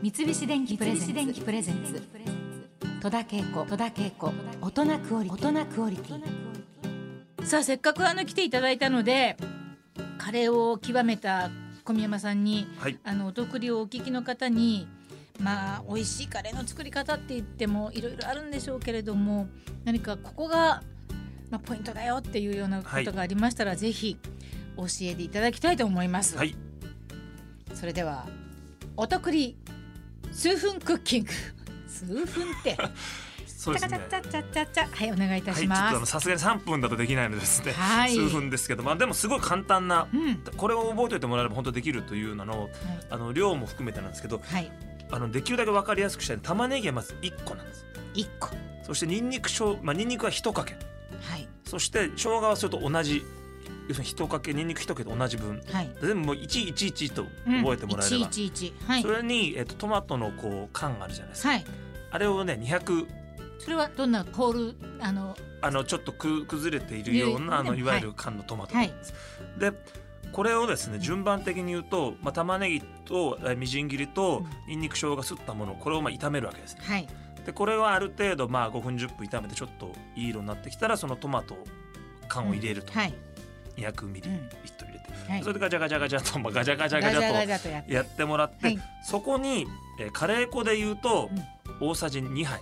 三菱電機プレゼンツ。戸田恵子戸田恵子。大人クオリ大人クオリティ。さあせっかくあの来ていただいたのでカレーを極めた小宮山さんに、はい。あのお得りをお聞きの方にまあ美味しいカレーの作り方って言ってもいろいろあるんでしょうけれども何かここが、まあ、ポイントだよっていうようなことがありましたら、ぜひ教えていただきたいと思います。はい。それではお得り数分クッキング。数分って。そうですね。はいお願いいたします。さすがに3分だとできないのでですね、はい。数分ですけどまあでもすごい簡単なうん。これを覚えておいてもらえれば本当できるというののはい。あの量も含めてなんですけどはい。あのできるだけ分かりやすくしたい玉ねぎはまず1個なんです。一個。そしてニンニクしょうまあニンニクは1かけ。はい。そして生姜はそれと同じ要するに1かけニンニク1かけと同じ分。はい。全部もう111と覚えてもらえれば、一一一はい。それに、えっと、トマトのこう缶あるじゃないですか。はい。あれをね200それはどんなホール？あのあのちょっとく崩れているようなあのねいわゆる缶のトマトです、でこれをですね順番的に言うと、まあ、玉ねぎとえーみじん切りとにん。にく生姜すったものこれをまあ炒めるわけですね。はい。でこれはある程度まあ5分10分炒めてちょっといい色になってきたらそのトマト缶を入れると、はい200ミリリットル入れて、はい。それでガチャガチャガチャと、まあ、ガチャガチャガチャとやって。もらって、はい。そこに、えーカレー粉で言うと、大さじ2杯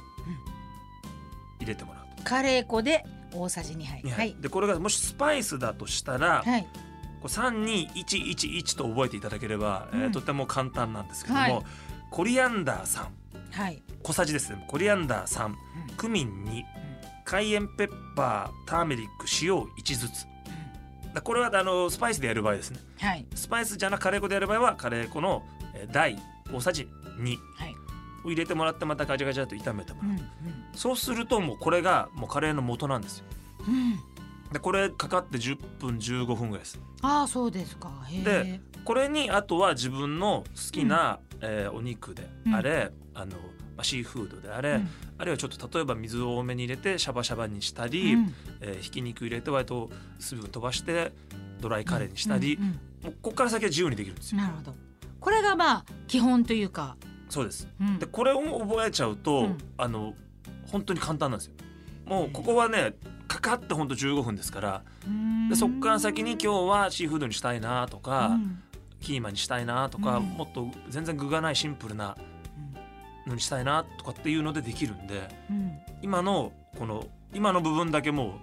入れてもらうと。カレー粉で大さじ2杯。2杯。はい。でこれがもしスパイスだとしたら、はい。こう32111と覚えていただければ、えーうんとても簡単なんですけども、はい。コリアンダー3はい。小さじですね。コリアンダー3クミン2カイエンペッパーターメリック塩1ずつ。だこれはあのスパイスでやる場合ですね。はい。スパイスじゃなくカレー粉でやる場合はカレー粉のえー大大さじ2はい。を入れてもらってまたガチャガチャと炒めてもらう、うんそうするともうこれがもうカレーの元なんですよ。うん。うんでこれかかって10分15分ぐらいです。ああそうですか。へでえこれにあとは自分の好きな、えーお肉であれ、あのまあ、シーフードであれ、うん。あるいはちょっと例えば水を多めに入れてシャバシャバにしたり、うん。えーひき肉入れて割と水分飛ばしてドライカレーにしたり、うんうんもうここから先は自由にできるんですよ。なるほど。これがまあ基本というか。そうです。うん。でこれを覚えちゃうと、うん。あの本当に簡単なんですよ。もうここはねかかって本当15分ですからうん。でそこから先に今日はシーフードにしたいなとか、うん。キーマにしたいなとか、うん。もっと全然具がないシンプルなのにしたいなとかっていうのでできるんでうん。今のこの今の部分だけも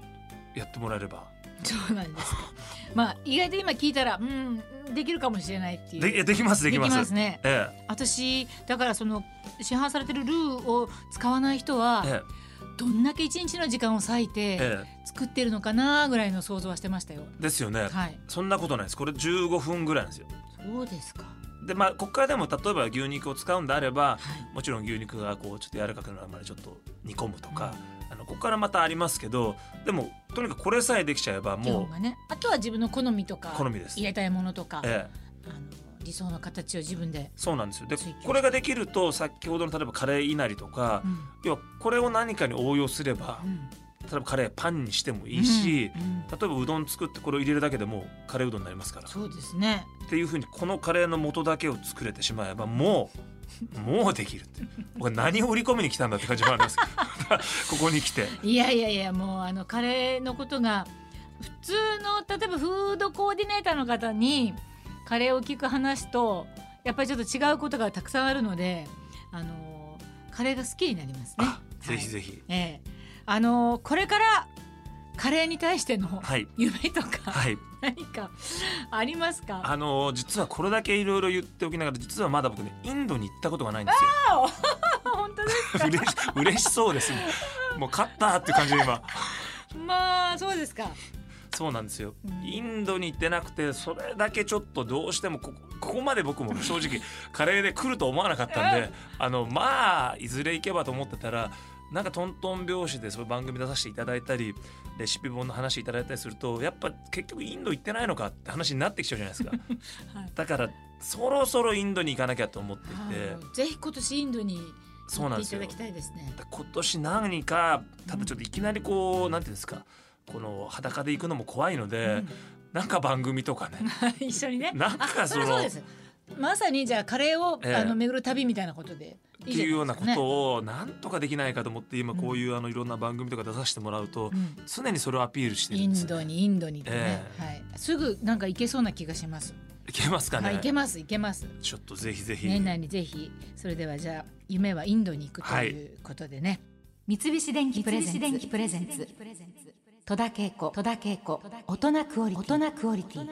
うやってもらえれば。そうなんですか まあ意外と今聞いたらうんできるかもしれないっていう。でできますできます。ね。え私だからその市販されてるルーを使わない人はええ。どんだけ一日の時間を割いてええ。作ってるのかなぐらいの想像はしてましたよ。えですよね、はい。そんなことないです。これ15分ぐらいですよ。そうですか。でまあここからでも例えば牛肉を使うんであればはい。もちろん牛肉がこうちょっと柔らかくなるまでちょっと煮込むとか、あのここからまたありますけどでもとにかくこれさえできちゃえばもうね。あとは自分の好みとか好みです入れたいものとか、ええあの理想の形を自分で。そうなんですよでこれができると先ほどの例えばカレーいなりとか、うん要はこれを何かに応用すればうん例えばカレーパンにしてもいいし、うんうん。例えばうどん作ってこれを入れるだけでもうカレーうどんになりますから。そうですね。っていうふうにこのカレーの素だけを作れてしまえばもうもうできるって。僕は何を売り込みに来たんだって感じもあります。ここに来て。いやいやいやもうあのカレーのことが普通の例えばフードコーディネーターの方にカレーを聞く話とやっぱりちょっと違うことがたくさんあるのであのカレーが好きになりますね。あぜひぜひ。ひ。ええあのこれからカレーに対してのはい。夢とかはい。何かありますか？あのー実はこれだけいろいろ言っておきながら実はまだ僕ねインドに行ったことがないんですよ。本当ですか？嬉し嬉しそうですもう勝ったって感じで今。まあそうですか。そうなんですよ。うん。インドに行ってなくてそれだけちょっとどうしてもここまで僕も正直カレーで来ると思わなかったんであのまあいずれ行けばと思ってたらなんかトントン拍子でそういう番組出させていただいたりレシピ本の話いただいたりするとやっぱ結局インド行ってないのかって話になってきちゃうじゃないですか。はい。だからそろそろインドに行かなきゃと思っていて。はい。ぜひ今年インドにそうなんですよ行っていただきたいですね。今年何かただちょっといきなりこうなんていうんですか。この裸で行くのも怖いので、なんか番組とかね。一緒にね。なんかあそそのれそうです。まさにじゃあカレーを、ええ。あの巡る旅みたいなことでっていいじゃいうようなことをなんとかできないかと思って今こういうあのいろんな番組とか出させてもらうとうん。常にそれをアピールしてるイんですンドにインドにってね、えはい、すぐなんか行けそうな気がします。いけますかはい、行けねます行けます。ちょっとぜひぜひ。年内にぜひそれではじゃあ夢はインドに行くということでね。三菱電機プレゼンツ。戸田恵子。戸田恵子。大人クオリティ。大人クオリティ